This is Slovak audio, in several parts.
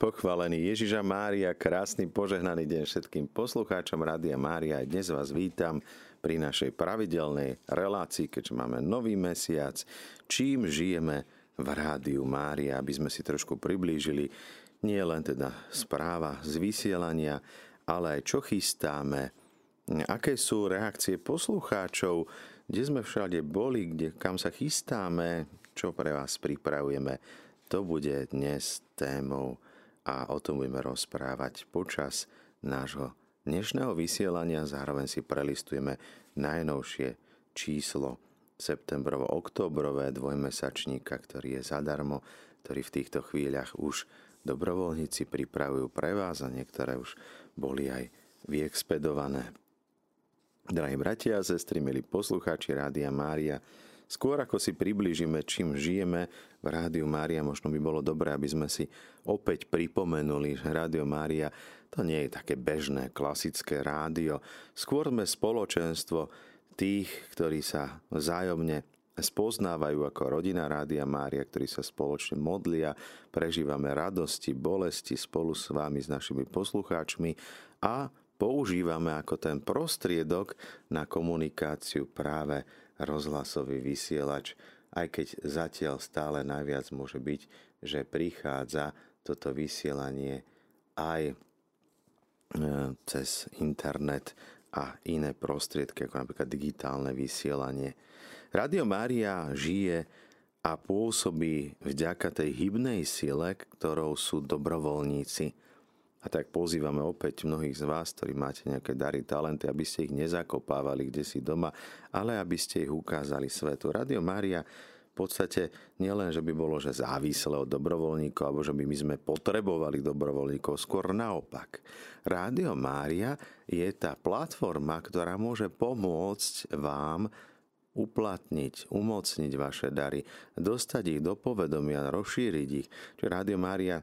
Pochválený Ježiša Mária, krásny požehnaný deň všetkým poslucháčom Rádia Mária. Dnes vás vítam pri našej pravidelnej relácii, keďže máme nový mesiac. Čím žijeme v Rádiu Mária, aby sme si trošku priblížili nie len teda správa z vysielania, ale aj čo chystáme, aké sú reakcie poslucháčov, kde sme všade boli, kde, kam sa chystáme, čo pre vás pripravujeme. To bude dnes témou a o tom budeme rozprávať počas nášho dnešného vysielania. Zároveň si prelistujeme najnovšie číslo septembrovo-oktobrové dvojmesačníka, ktorý je zadarmo, ktorý v týchto chvíľach už dobrovoľníci pripravujú pre vás a niektoré už boli aj vyexpedované. Drahí bratia a sestry, milí poslucháči Rádia Mária, Skôr ako si priblížime, čím žijeme v Rádiu Mária, možno by bolo dobré, aby sme si opäť pripomenuli, že Rádio Mária to nie je také bežné, klasické rádio. Skôr sme spoločenstvo tých, ktorí sa vzájomne spoznávajú ako rodina Rádia Mária, ktorí sa spoločne modlia, prežívame radosti, bolesti spolu s vami, s našimi poslucháčmi a používame ako ten prostriedok na komunikáciu práve rozhlasový vysielač, aj keď zatiaľ stále najviac môže byť, že prichádza toto vysielanie aj e, cez internet a iné prostriedky, ako napríklad digitálne vysielanie. Radio Mária žije a pôsobí vďaka tej hybnej sile, ktorou sú dobrovoľníci. A tak pozývame opäť mnohých z vás, ktorí máte nejaké dary, talenty, aby ste ich nezakopávali kde si doma, ale aby ste ich ukázali svetu. Radio Mária v podstate nielen, že by bolo že závislé od dobrovoľníkov, alebo že by my sme potrebovali dobrovoľníkov, skôr naopak. Rádio Mária je tá platforma, ktorá môže pomôcť vám uplatniť, umocniť vaše dary, dostať ich do povedomia, rozšíriť ich. Čiže Rádio Mária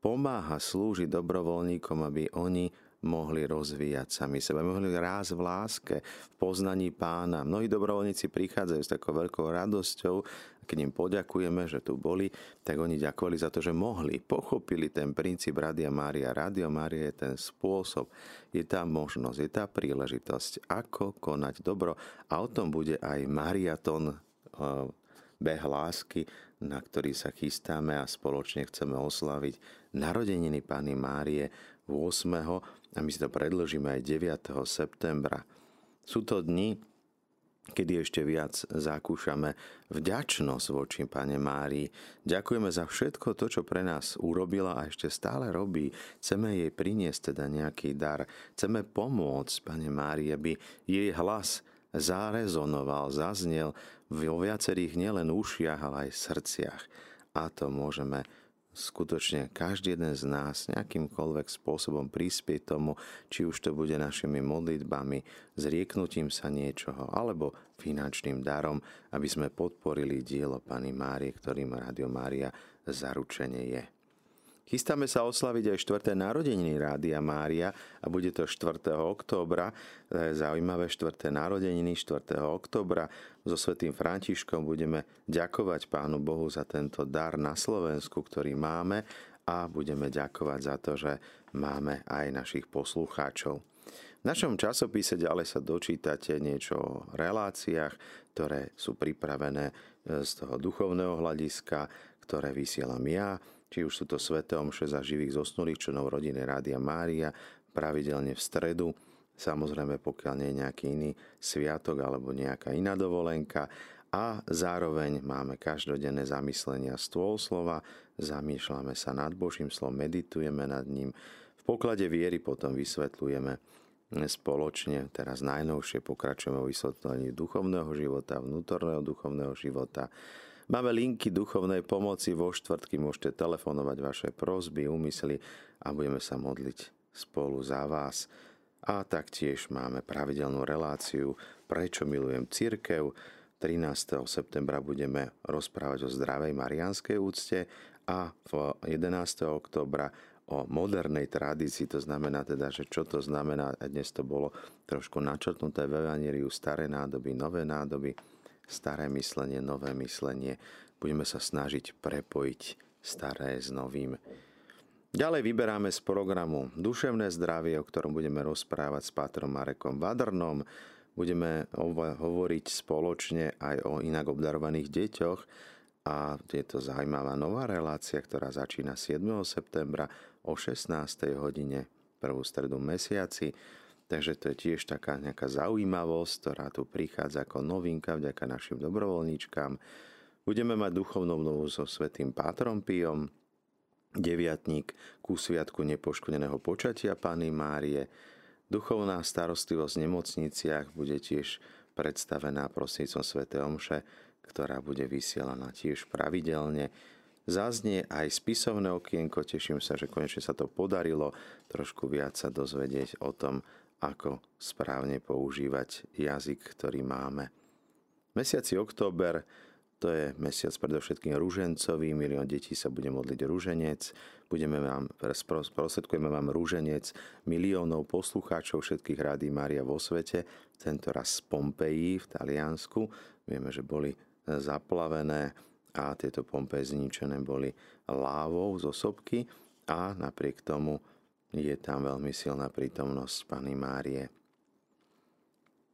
pomáha slúžiť dobrovoľníkom, aby oni mohli rozvíjať sami seba, mohli rásť v láske, v poznaní pána. Mnohí dobrovoľníci prichádzajú s takou veľkou radosťou, keď im poďakujeme, že tu boli, tak oni ďakovali za to, že mohli, pochopili ten princíp Radia Mária. Radio Mária je ten spôsob, je tá možnosť, je tá príležitosť, ako konať dobro. A o tom bude aj mariaton eh, beh lásky, na ktorý sa chystáme a spoločne chceme oslaviť narodeniny Pany Márie 8. a my si to predložíme aj 9. septembra. Sú to dni, kedy ešte viac zakúšame vďačnosť voči Pane Márii. Ďakujeme za všetko to, čo pre nás urobila a ešte stále robí. Chceme jej priniesť teda nejaký dar. Chceme pomôcť Pane Márii, aby jej hlas zarezonoval, zaznel vo viacerých nielen ušiach, ale aj srdciach. A to môžeme skutočne každý jeden z nás nejakýmkoľvek spôsobom prispieť tomu, či už to bude našimi modlitbami, zrieknutím sa niečoho, alebo finančným darom, aby sme podporili dielo Pany Márie, ktorým Radio Mária zaručenie je. Chystáme sa oslaviť aj 4. narodeniny Rádia Mária a bude to 4. októbra. Zaujímavé 4. narodeniny 4. októbra. So svetým Františkom budeme ďakovať Pánu Bohu za tento dar na Slovensku, ktorý máme a budeme ďakovať za to, že máme aj našich poslucháčov. V našom časopise ďalej sa dočítate niečo o reláciách, ktoré sú pripravené z toho duchovného hľadiska, ktoré vysielam ja či už sú to sveté omše za živých zosnulých členov rodiny Rádia Mária, pravidelne v stredu, samozrejme pokiaľ nie je nejaký iný sviatok alebo nejaká iná dovolenka a zároveň máme každodenné zamyslenia stôl slova, zamýšľame sa nad Božím slovom, meditujeme nad ním. V poklade viery potom vysvetľujeme spoločne, teraz najnovšie pokračujeme o vysvetlení duchovného života, vnútorného duchovného života, Máme linky duchovnej pomoci vo štvrtky, môžete telefonovať vaše prosby, úmysly a budeme sa modliť spolu za vás. A taktiež máme pravidelnú reláciu Prečo milujem církev. 13. septembra budeme rozprávať o zdravej marianskej úcte a v 11. oktobra o modernej tradícii, to znamená teda, že čo to znamená, a dnes to bolo trošku načrtnuté v Evangeliu, staré nádoby, nové nádoby, staré myslenie, nové myslenie. Budeme sa snažiť prepojiť staré s novým. Ďalej vyberáme z programu Duševné zdravie, o ktorom budeme rozprávať s Pátrom Marekom Vadrnom. Budeme hovoriť spoločne aj o inak obdarovaných deťoch a je to zaujímavá nová relácia, ktorá začína 7. septembra o 16. hodine prvú stredu mesiaci. Takže to je tiež taká nejaká zaujímavosť, ktorá tu prichádza ako novinka vďaka našim dobrovoľníčkám. Budeme mať duchovnú obnovu so svetým Pátrom Pijom, deviatník ku sviatku nepoškodeného počatia Pany Márie. Duchovná starostlivosť v nemocniciach bude tiež predstavená prostredníctvom Sv. Omše, ktorá bude vysielaná tiež pravidelne. Zaznie aj spisovné okienko, teším sa, že konečne sa to podarilo trošku viac sa dozvedieť o tom, ako správne používať jazyk, ktorý máme. Mesiaci október to je mesiac predovšetkým rúžencový, milión detí sa bude modliť rúženec. Budeme vám, prosvedkujeme vám rúženec miliónov poslucháčov všetkých rády Mária vo svete, tento raz z Pompeji v Taliansku. Vieme, že boli zaplavené a tieto Pompeje zničené boli lávou z osobky a napriek tomu je tam veľmi silná prítomnosť Pany Márie.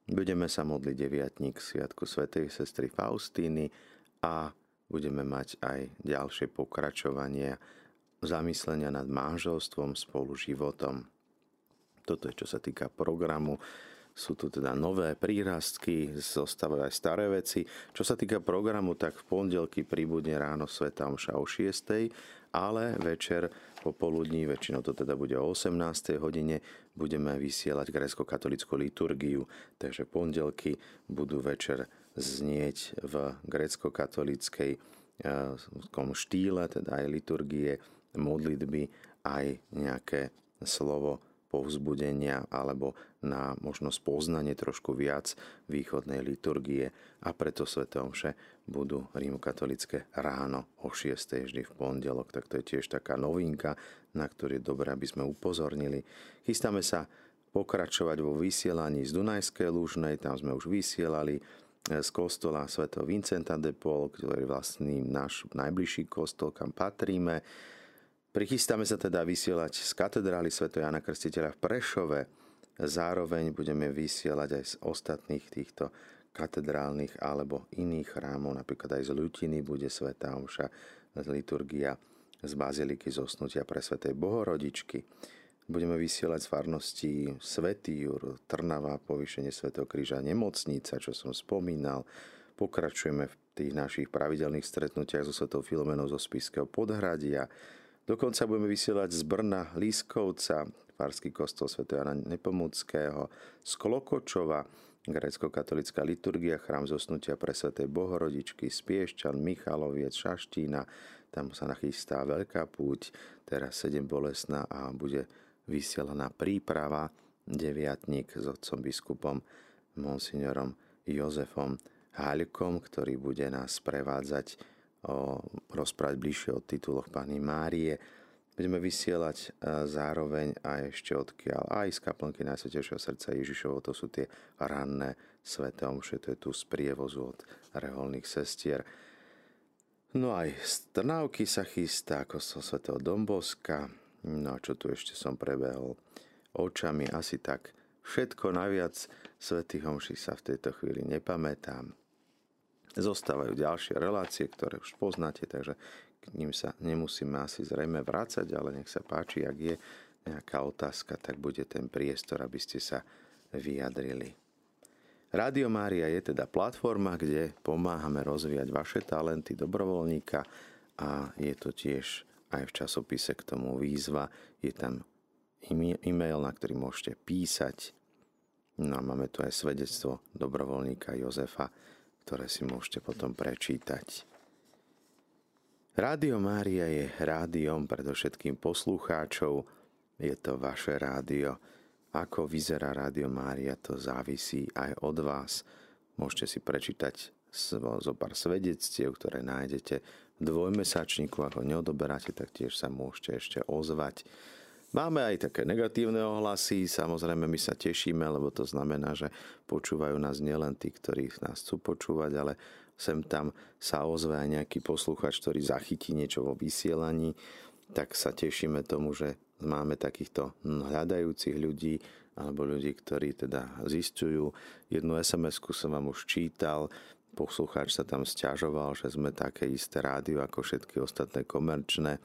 Budeme sa modliť deviatník Sviatku Svetej sestry Faustíny, a budeme mať aj ďalšie pokračovanie zamyslenia nad manželstvom, spolu životom. Toto je čo sa týka programu. Sú tu teda nové prírastky, zostávajú aj staré veci. Čo sa týka programu, tak v pondelky pribudne ráno Sveta Omša o 6. Ale večer popoludní, väčšinou to teda bude o 18. hodine, budeme vysielať grécko-katolickú liturgiu. Takže pondelky budú večer znieť v grecko-katolíckej eh, štýle, teda aj liturgie, modlitby, aj nejaké slovo povzbudenia alebo na možno spoznanie trošku viac východnej liturgie a preto Omše budú rímokatolické ráno o 6. vždy v pondelok, tak to je tiež taká novinka, na ktorú je dobré, aby sme upozornili. Chystáme sa pokračovať vo vysielaní z Dunajskej Lúžnej, tam sme už vysielali z kostola Sv. Vincenta de Paul, ktorý je vlastný náš najbližší kostol, kam patríme. Prichystáme sa teda vysielať z katedrály Sv. Jana Krstiteľa v Prešove. Zároveň budeme vysielať aj z ostatných týchto katedrálnych alebo iných chrámov, napríklad aj z Ľutiny bude Sv. Omša, liturgia z Baziliky zosnutia pre Sv. Bohorodičky. Budeme vysielať z farnosti Svetý Jur, Trnava, povýšenie Svetého kríža, nemocnica, čo som spomínal. Pokračujeme v tých našich pravidelných stretnutiach so Svetou Filomenou zo Spiského podhradia. Dokonca budeme vysielať z Brna, Lískovca, Farský kostol Sv. Jana Nepomuckého, z Klokočova, grécko-katolická liturgia, chrám zosnutia pre Sv. Bohorodičky, Spiešťan, Michaloviec, Šaštína, tam sa nachystá veľká púť, teraz 7 bolesná a bude vysielaná príprava deviatník s otcom biskupom monsignorom Jozefom Haľkom, ktorý bude nás prevádzať rozprávať bližšie o tituloch Pani Márie. Budeme vysielať e, zároveň aj ešte odkiaľ, aj z kaplnky Najsvetejšieho srdca Ježišovo, to sú tie ranné sveté omše, to je tu z prievozu od reholných sestier. No aj z Trnávky sa chystá, ako so svetého Domboska, No a čo tu ešte som prebehol očami, asi tak všetko naviac svätých homší sa v tejto chvíli nepamätám. Zostávajú ďalšie relácie, ktoré už poznáte, takže k ním sa nemusíme asi zrejme vrácať, ale nech sa páči, ak je nejaká otázka, tak bude ten priestor, aby ste sa vyjadrili. Rádio Mária je teda platforma, kde pomáhame rozvíjať vaše talenty dobrovoľníka a je to tiež aj v časopise k tomu výzva. Je tam e-mail, na ktorý môžete písať. No a máme tu aj svedectvo dobrovoľníka Jozefa, ktoré si môžete potom prečítať. Rádio Mária je rádiom predovšetkým poslucháčov. Je to vaše rádio. Ako vyzerá Rádio Mária, to závisí aj od vás. Môžete si prečítať zo pár svedectiev, ktoré nájdete dvojmesačníku, ako neodoberáte, tak tiež sa môžete ešte ozvať. Máme aj také negatívne ohlasy, samozrejme my sa tešíme, lebo to znamená, že počúvajú nás nielen tí, ktorí nás chcú počúvať, ale sem tam sa ozve aj nejaký posluchač, ktorý zachytí niečo vo vysielaní. Tak sa tešíme tomu, že máme takýchto hľadajúcich ľudí alebo ľudí, ktorí teda zistujú. Jednu SMS-ku som vám už čítal, poslucháč sa tam stiažoval, že sme také isté rádio ako všetky ostatné komerčné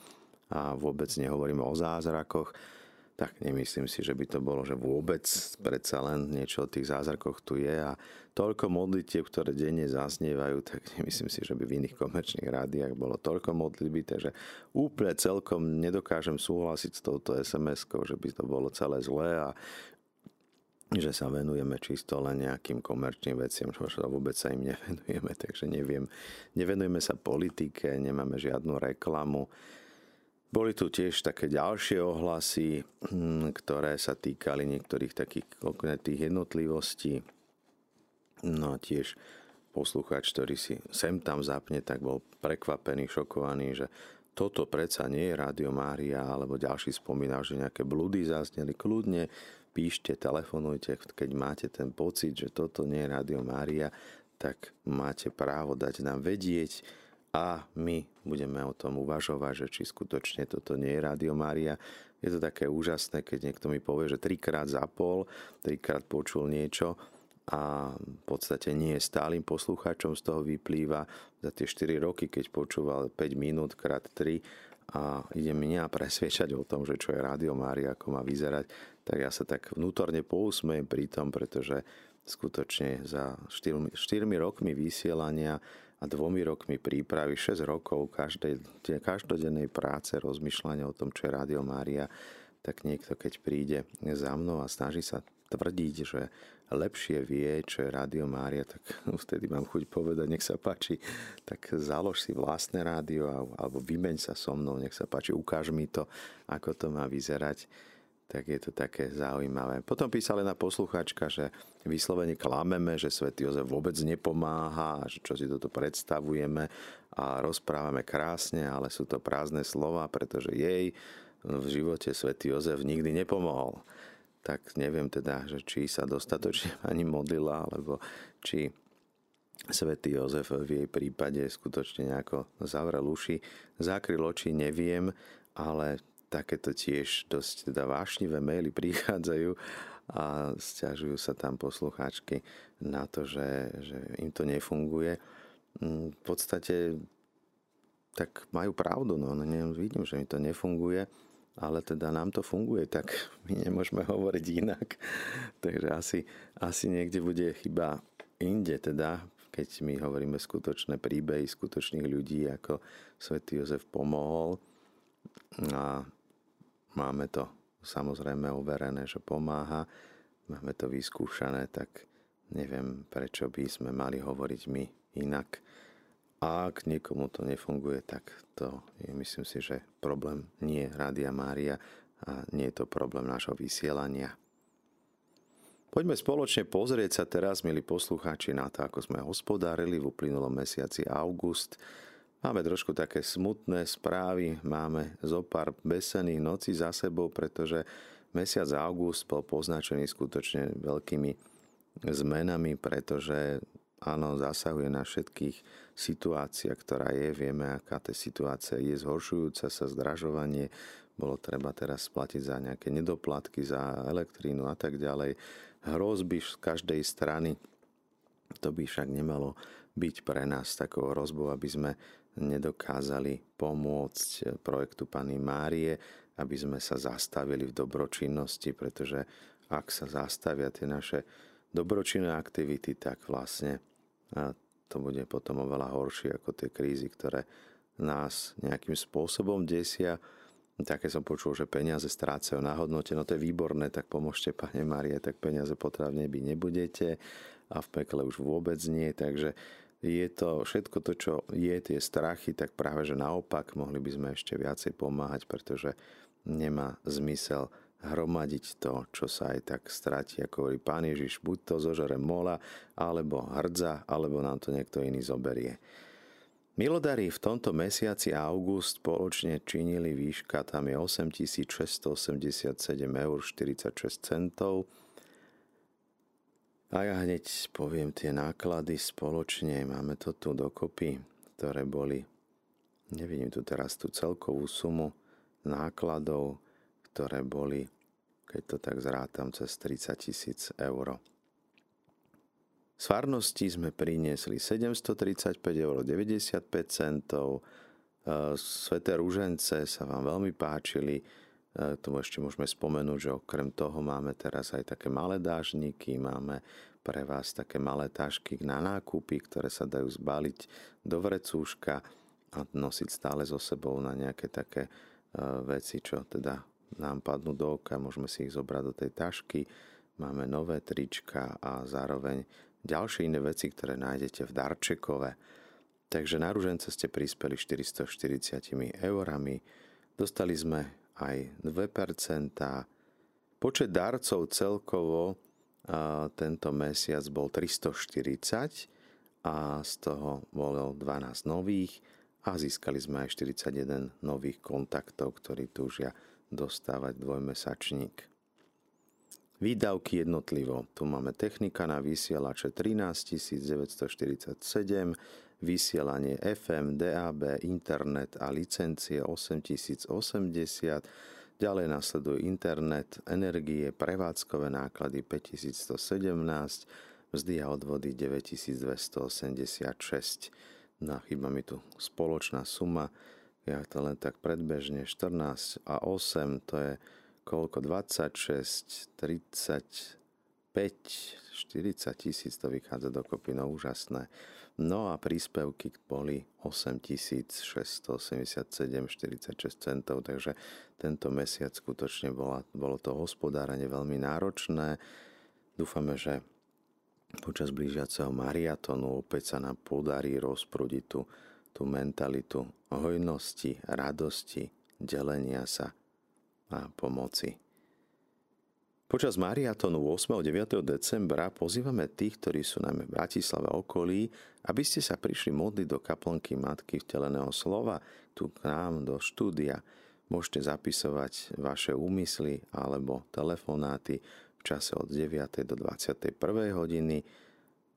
a vôbec nehovoríme o zázrakoch tak nemyslím si, že by to bolo, že vôbec predsa len niečo o tých zázrakoch tu je. A toľko modlitieb, ktoré denne zaznievajú, tak nemyslím si, že by v iných komerčných rádiách bolo toľko modlitby, takže úplne celkom nedokážem súhlasiť s touto SMS-kou, že by to bolo celé zlé a že sa venujeme čisto len nejakým komerčným veciam, čo vôbec sa im nevenujeme, takže neviem. Nevenujeme sa politike, nemáme žiadnu reklamu, boli tu tiež také ďalšie ohlasy, hm, ktoré sa týkali niektorých takých tých jednotlivostí. No a tiež poslucháč, ktorý si sem tam zapne, tak bol prekvapený, šokovaný, že toto predsa nie je Rádio Mária, alebo ďalší spomínal, že nejaké blúdy zazneli. Kľudne píšte, telefonujte, keď máte ten pocit, že toto nie je Rádio Mária, tak máte právo dať nám vedieť, a my budeme o tom uvažovať, že či skutočne toto nie je Rádio Mária. Je to také úžasné, keď niekto mi povie, že trikrát zapol, trikrát počul niečo a v podstate nie je stálym poslucháčom, z toho vyplýva za tie 4 roky, keď počúval 5 minút krát 3 a ide mi a presviečať o tom, že čo je Rádio Mária, ako má vyzerať, tak ja sa tak vnútorne pousmejem pri tom, pretože skutočne za 4, 4 rokmi vysielania a dvomi rokmi prípravy, 6 rokov každej, každodennej práce, rozmýšľania o tom, čo je Rádio Mária, tak niekto, keď príde za mnou a snaží sa tvrdiť, že lepšie vie, čo je Rádio Mária, tak vtedy mám chuť povedať, nech sa páči, tak založ si vlastné rádio alebo vymeň sa so mnou, nech sa páči, ukáž mi to, ako to má vyzerať tak je to také zaujímavé. Potom písala na posluchačka, že vyslovene klameme, že svätý Jozef vôbec nepomáha, že čo si toto predstavujeme a rozprávame krásne, ale sú to prázdne slova, pretože jej v živote svätý Jozef nikdy nepomohol. Tak neviem teda, že či sa dostatočne ani modlila, alebo či svätý Jozef v jej prípade skutočne nejako zavrel uši. Zakryl oči, neviem, ale takéto tiež dosť teda vášnivé maily prichádzajú a stiažujú sa tam poslucháčky na to, že, že im to nefunguje. Mm, v podstate tak majú pravdu, no, no vidím, že mi to nefunguje, ale teda nám to funguje, tak my nemôžeme hovoriť inak. Takže asi, asi niekde bude chyba inde, teda, keď my hovoríme skutočné príbehy skutočných ľudí, ako svätý Jozef pomohol a Máme to samozrejme overené, že pomáha, máme to vyskúšané, tak neviem, prečo by sme mali hovoriť my inak. A ak niekomu to nefunguje, tak to je, myslím si, že problém nie Rádia Mária a nie je to problém nášho vysielania. Poďme spoločne pozrieť sa teraz, milí poslucháči, na to, ako sme hospodárili v uplynulom mesiaci august Máme trošku také smutné správy, máme zo pár besených nocí za sebou, pretože mesiac august bol poznačený skutočne veľkými zmenami, pretože áno, zasahuje na všetkých situácia, ktorá je. Vieme, aká tá situácia je zhoršujúca sa, zdražovanie. Bolo treba teraz splatiť za nejaké nedoplatky, za elektrínu a tak ďalej. Hrozby z každej strany. To by však nemalo byť pre nás takou hrozbou, aby sme nedokázali pomôcť projektu Pany Márie, aby sme sa zastavili v dobročinnosti, pretože ak sa zastavia tie naše dobročinné aktivity, tak vlastne to bude potom oveľa horšie ako tie krízy, ktoré nás nejakým spôsobom desia. Také som počul, že peniaze strácajú na hodnote, no to je výborné, tak pomôžte Pane Márie, tak peniaze potravne by nebudete a v pekle už vôbec nie, takže je to všetko to, čo je, tie strachy, tak práve že naopak mohli by sme ešte viacej pomáhať, pretože nemá zmysel hromadiť to, čo sa aj tak stratí, ako hovorí Pán Ježiš, buď to zožere mola, alebo hrdza, alebo nám to niekto iný zoberie. Milodary v tomto mesiaci august spoločne činili výška, tam je 8687 eur 46 centov, a ja hneď poviem tie náklady spoločne. Máme to tu dokopy, ktoré boli, nevidím tu teraz tú celkovú sumu, nákladov, ktoré boli, keď to tak zrátam, cez 30 tisíc eur. Z farnosti sme priniesli 735 eur 95 centov. E, Sveté rúžence sa vám veľmi páčili. E, tomu ešte môžeme spomenúť, že okrem toho máme teraz aj také malé dážniky, máme pre vás také malé tašky na nákupy, ktoré sa dajú zbaliť do vrecúška a nosiť stále so sebou na nejaké také e, veci, čo teda nám padnú do oka, môžeme si ich zobrať do tej tašky. Máme nové trička a zároveň ďalšie iné veci, ktoré nájdete v Darčekove. Takže na ružence ste prispeli 440 eurami, dostali sme aj 2%. Počet darcov celkovo tento mesiac bol 340 a z toho bolo 12 nových a získali sme aj 41 nových kontaktov, ktorí túžia dostávať dvojmesačník. Výdavky jednotlivo. Tu máme technika na vysielače 13 947, vysielanie FM, DAB, internet a licencie 8080, ďalej nasleduje internet, energie, prevádzkové náklady 5117, mzdy a odvody 9286. No chyba mi tu spoločná suma, ja to len tak predbežne 14 a 8, to je koľko? 26, 35, 40 tisíc to vychádza dokopy, no úžasné. No a príspevky boli 8687,46 centov, takže tento mesiac skutočne bola, bolo to hospodárenie veľmi náročné. Dúfame, že počas blížiaceho mariatonu opäť sa nám podarí rozprúdiť tú, tú mentalitu hojnosti, radosti, delenia sa a pomoci. Počas mariatonu 8. a 9. decembra pozývame tých, ktorí sú najmä v Bratislave okolí, aby ste sa prišli modliť do kaplnky Matky vteleného slova, tu k nám do štúdia. Môžete zapisovať vaše úmysly alebo telefonáty v čase od 9. do 21. hodiny.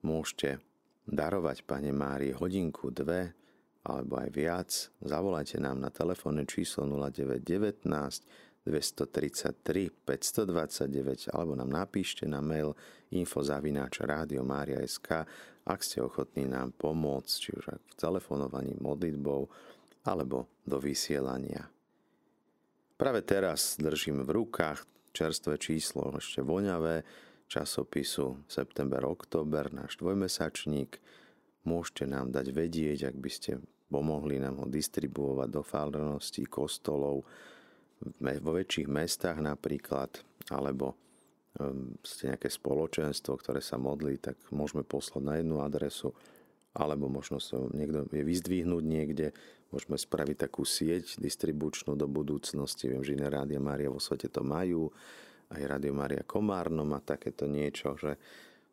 Môžete darovať Pane Márii hodinku, dve alebo aj viac. Zavolajte nám na telefónne číslo 0919 233 529 alebo nám napíšte na mail info.radiomaria.sk ak ste ochotní nám pomôcť, či už v telefonovaní, modlitbou alebo do vysielania. Práve teraz držím v rukách čerstvé číslo, ešte voňavé, časopisu September-Oktober, náš dvojmesačník. Môžete nám dať vedieť, ak by ste pomohli nám ho distribuovať do farností, kostolov, vo väčších mestách napríklad, alebo um, ste nejaké spoločenstvo, ktoré sa modlí, tak môžeme poslať na jednu adresu, alebo možno sa niekto je vyzdvihnúť niekde, môžeme spraviť takú sieť distribučnú do budúcnosti. Viem, že iné Rádia Mária vo svete to majú, aj Rádio Mária Komárno má takéto niečo, že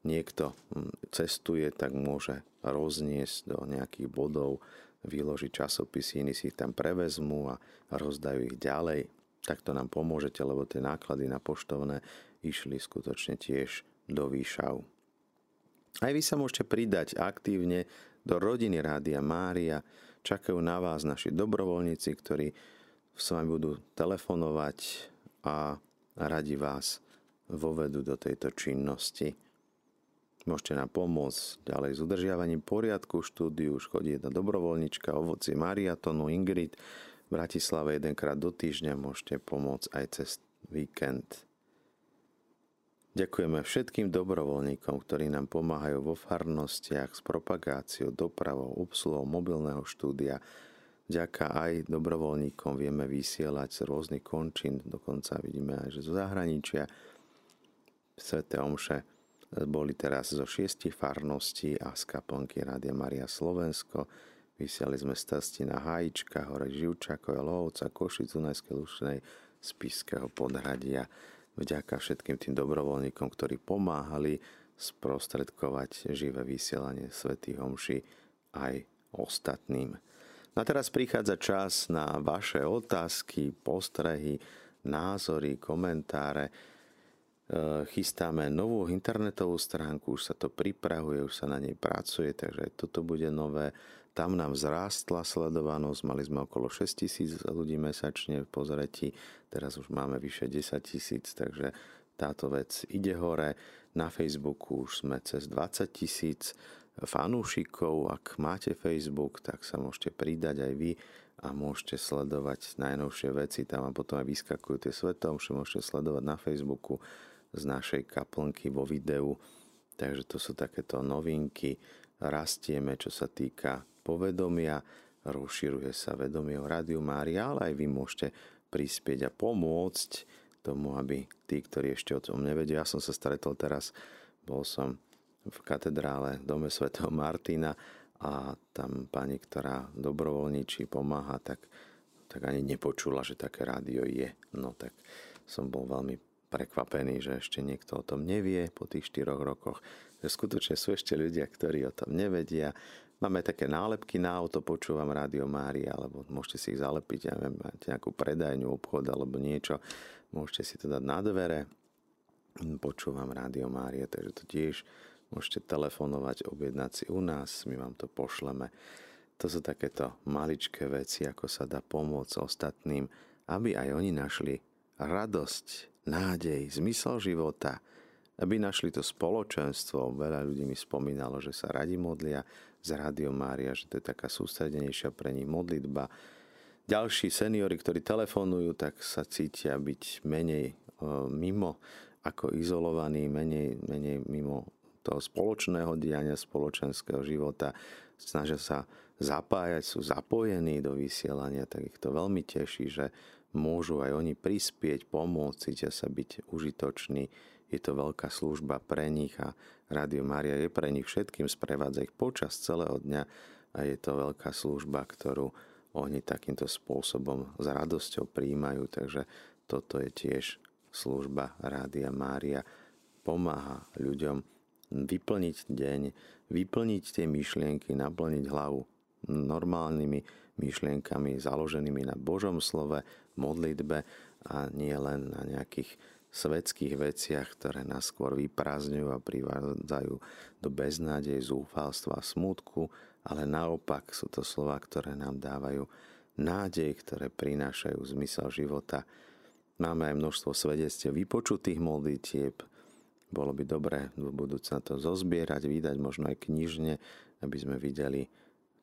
niekto um, cestuje, tak môže rozniesť do nejakých bodov vyložiť časopisy, iní si ich tam prevezmú a rozdajú ich ďalej. Takto nám pomôžete, lebo tie náklady na poštovné išli skutočne tiež do výšav. Aj vy sa môžete pridať aktívne do rodiny Rádia Mária. Čakajú na vás naši dobrovoľníci, ktorí s vami budú telefonovať a radi vás vovedú do tejto činnosti. Môžete nám pomôcť ďalej s udržiavaním poriadku štúdiu. Už chodí jedna dobrovoľnička, ovoci Mariatonu, Ingrid. Bratislave jedenkrát do týždňa môžete pomôcť aj cez víkend. Ďakujeme všetkým dobrovoľníkom, ktorí nám pomáhajú vo farnostiach s propagáciou, dopravou, obsluhou mobilného štúdia. Ďaká aj dobrovoľníkom vieme vysielať z rôznych končín, dokonca vidíme aj, že zo zahraničia. Sveté omše boli teraz zo šiestich farností a z kaplnky Rádia Maria Slovensko. Vysiali sme stasti na Hajička, hore Živčako, Lohovca, Košic, Dunajskej Lušnej, Spiského podhradia. Vďaka všetkým tým dobrovoľníkom, ktorí pomáhali sprostredkovať živé vysielanie svätých homší aj ostatným. No a teraz prichádza čas na vaše otázky, postrehy, názory, komentáre chystáme novú internetovú stránku, už sa to pripravuje, už sa na nej pracuje, takže toto bude nové. Tam nám vzrástla sledovanosť, mali sme okolo 6 tisíc ľudí mesačne v pozretí, teraz už máme vyše 10 tisíc, takže táto vec ide hore. Na Facebooku už sme cez 20 tisíc fanúšikov. Ak máte Facebook, tak sa môžete pridať aj vy a môžete sledovať najnovšie veci. Tam a potom aj vyskakujú tie svetomše, môžete sledovať na Facebooku z našej kaplnky vo videu. Takže to sú takéto novinky. Rastieme, čo sa týka povedomia, rozširuje sa vedomie o Rádiu Mária, ale aj vy môžete prispieť a pomôcť tomu, aby tí, ktorí ešte o tom nevedia, ja som sa stretol teraz, bol som v katedrále v dome svätého Martina a tam pani, ktorá dobrovoľníči pomáha, tak, tak ani nepočula, že také rádio je. No tak som bol veľmi prekvapený, že ešte niekto o tom nevie po tých štyroch rokoch. Že skutočne sú ešte ľudia, ktorí o tom nevedia Máme také nálepky na auto, počúvam Rádio Mária, alebo môžete si ich zalepiť, ja neviem, máte nejakú predajňu, obchod alebo niečo, môžete si to dať na dvere. Počúvam Rádio Mária, takže to tiež môžete telefonovať, objednať si u nás, my vám to pošleme. To sú takéto maličké veci, ako sa dá pomôcť ostatným, aby aj oni našli radosť, nádej, zmysel života, aby našli to spoločenstvo. Veľa ľudí mi spomínalo, že sa radi modlia, z Rádio Mária, že to je taká sústredenejšia pre nich modlitba. Ďalší seniory, ktorí telefonujú, tak sa cítia byť menej e, mimo ako izolovaní, menej, menej mimo toho spoločného diania, spoločenského života. Snažia sa zapájať, sú zapojení do vysielania, tak ich to veľmi teší, že môžu aj oni prispieť, pomôcť, cítia sa byť užitoční je to veľká služba pre nich a Rádio Mária je pre nich všetkým, sprevádza ich počas celého dňa a je to veľká služba, ktorú oni takýmto spôsobom s radosťou príjmajú, takže toto je tiež služba Rádia Mária. Pomáha ľuďom vyplniť deň, vyplniť tie myšlienky, naplniť hlavu normálnymi myšlienkami založenými na Božom slove, modlitbe a nie len na nejakých svetských veciach, ktoré nás skôr vyprázdňujú a privádzajú do beznádej, zúfalstva a smutku, ale naopak sú to slova, ktoré nám dávajú nádej, ktoré prinášajú zmysel života. Máme aj množstvo svedectiev vypočutých modlitieb. Bolo by dobré do budúcna to zozbierať, vydať možno aj knižne, aby sme videli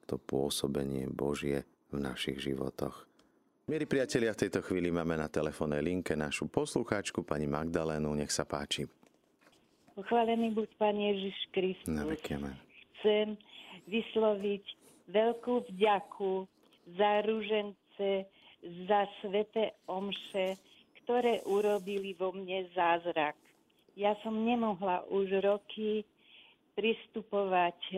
to pôsobenie Božie v našich životoch. Milí priatelia, v tejto chvíli máme na telefónnej linke našu poslucháčku, pani Magdalénu. Nech sa páči. Pochválený buď Pán Ježiš Kristus. Na Chcem vysloviť veľkú vďaku za rúžence, za sveté omše, ktoré urobili vo mne zázrak. Ja som nemohla už roky pristupovať eh,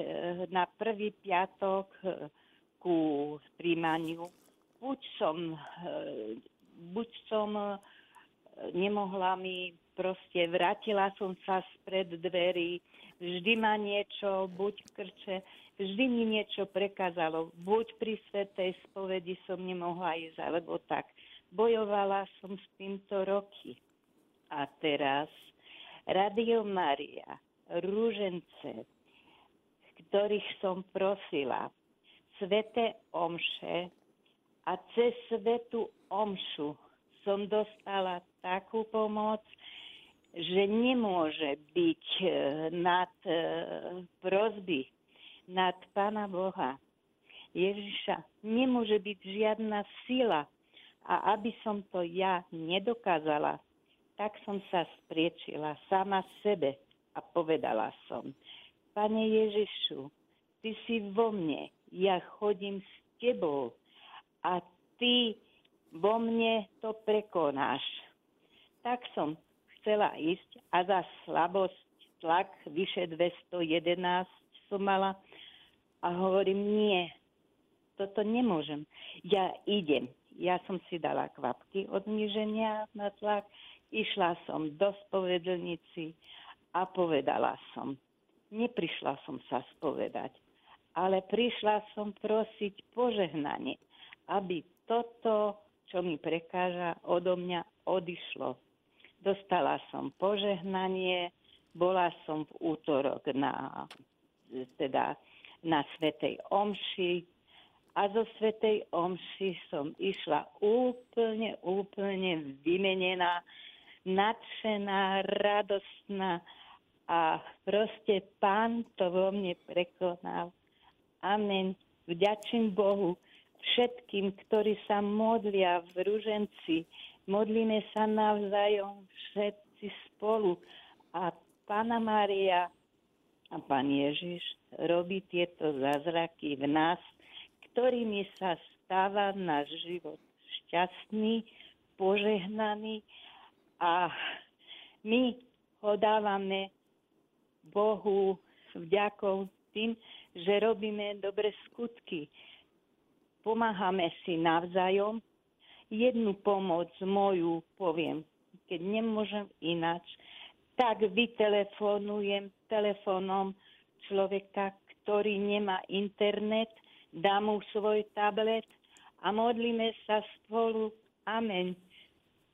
na prvý piatok eh, ku príjmaniu buď som, eh, buď som eh, nemohla mi, proste vrátila som sa spred dverí, vždy ma niečo, buď krče, vždy mi niečo prekázalo, buď pri svetej spovedi som nemohla ísť, alebo tak. Bojovala som s týmto roky. A teraz Radio Maria, Rúžence, ktorých som prosila, Svete Omše, a cez svetu omšu som dostala takú pomoc, že nemôže byť e, nad e, prozby, nad Pána Boha. Ježiša, nemôže byť žiadna sila. A aby som to ja nedokázala, tak som sa spriečila sama sebe a povedala som, Pane Ježišu, Ty si vo mne, ja chodím s Tebou, a ty vo mne to prekonáš. Tak som chcela ísť a za slabosť, tlak vyše 211 som mala a hovorím, nie, toto nemôžem. Ja idem. Ja som si dala kvapky od zniženia na tlak, išla som do spovedlnici a povedala som. Neprišla som sa spovedať, ale prišla som prosiť požehnanie aby toto, čo mi prekáža, odo mňa odišlo. dostala som požehnanie, bola som v útorok na, teda na Svetej Omši a zo Svetej Omši som išla úplne, úplne vymenená, nadšená, radostná a proste pán to vo mne prekonal. Amen. Vďačím Bohu všetkým, ktorí sa modlia v ruženci. Modlíme sa navzájom všetci spolu. A Pána Mária a Pán Ježiš robí tieto zázraky v nás, ktorými sa stáva náš život šťastný, požehnaný a my ho dávame Bohu vďakou tým, že robíme dobre skutky. Pomáhame si navzájom. Jednu pomoc moju poviem, keď nemôžem ináč, tak vytelefonujem telefónom človeka, ktorý nemá internet, dám mu svoj tablet a modlíme sa spolu. Amen.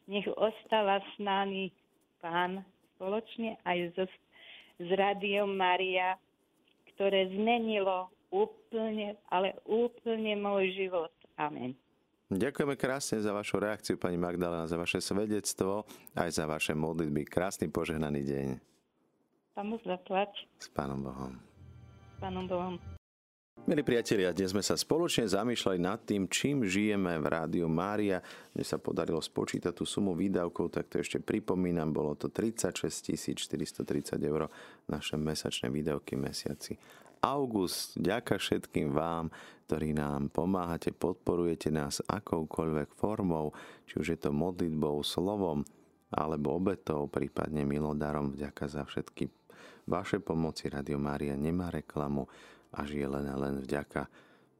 Nech ostáva s nami Pán spoločne aj so, s Radiom Maria ktoré zmenilo úplne, ale úplne môj život. Amen. Ďakujeme krásne za vašu reakciu, pani Magdalena, za vaše svedectvo, aj za vaše modlitby. Krásny požehnaný deň. Pán zaplať. S Pánom Bohom. S Pánom Bohom. Milí priatelia, dnes sme sa spoločne zamýšľali nad tým, čím žijeme v Rádiu Mária. Mne sa podarilo spočítať tú sumu výdavkov, tak to ešte pripomínam, bolo to 36 430 eur naše mesačné výdavky mesiaci. August, ďaká všetkým vám, ktorí nám pomáhate, podporujete nás akoukoľvek formou, či už je to modlitbou, slovom, alebo obetou, prípadne milodarom. Vďaka za všetky vaše pomoci. Radio Mária nemá reklamu a žije len a len vďaka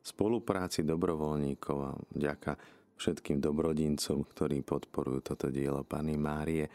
spolupráci dobrovoľníkov a vďaka všetkým dobrodincom, ktorí podporujú toto dielo Pany Márie.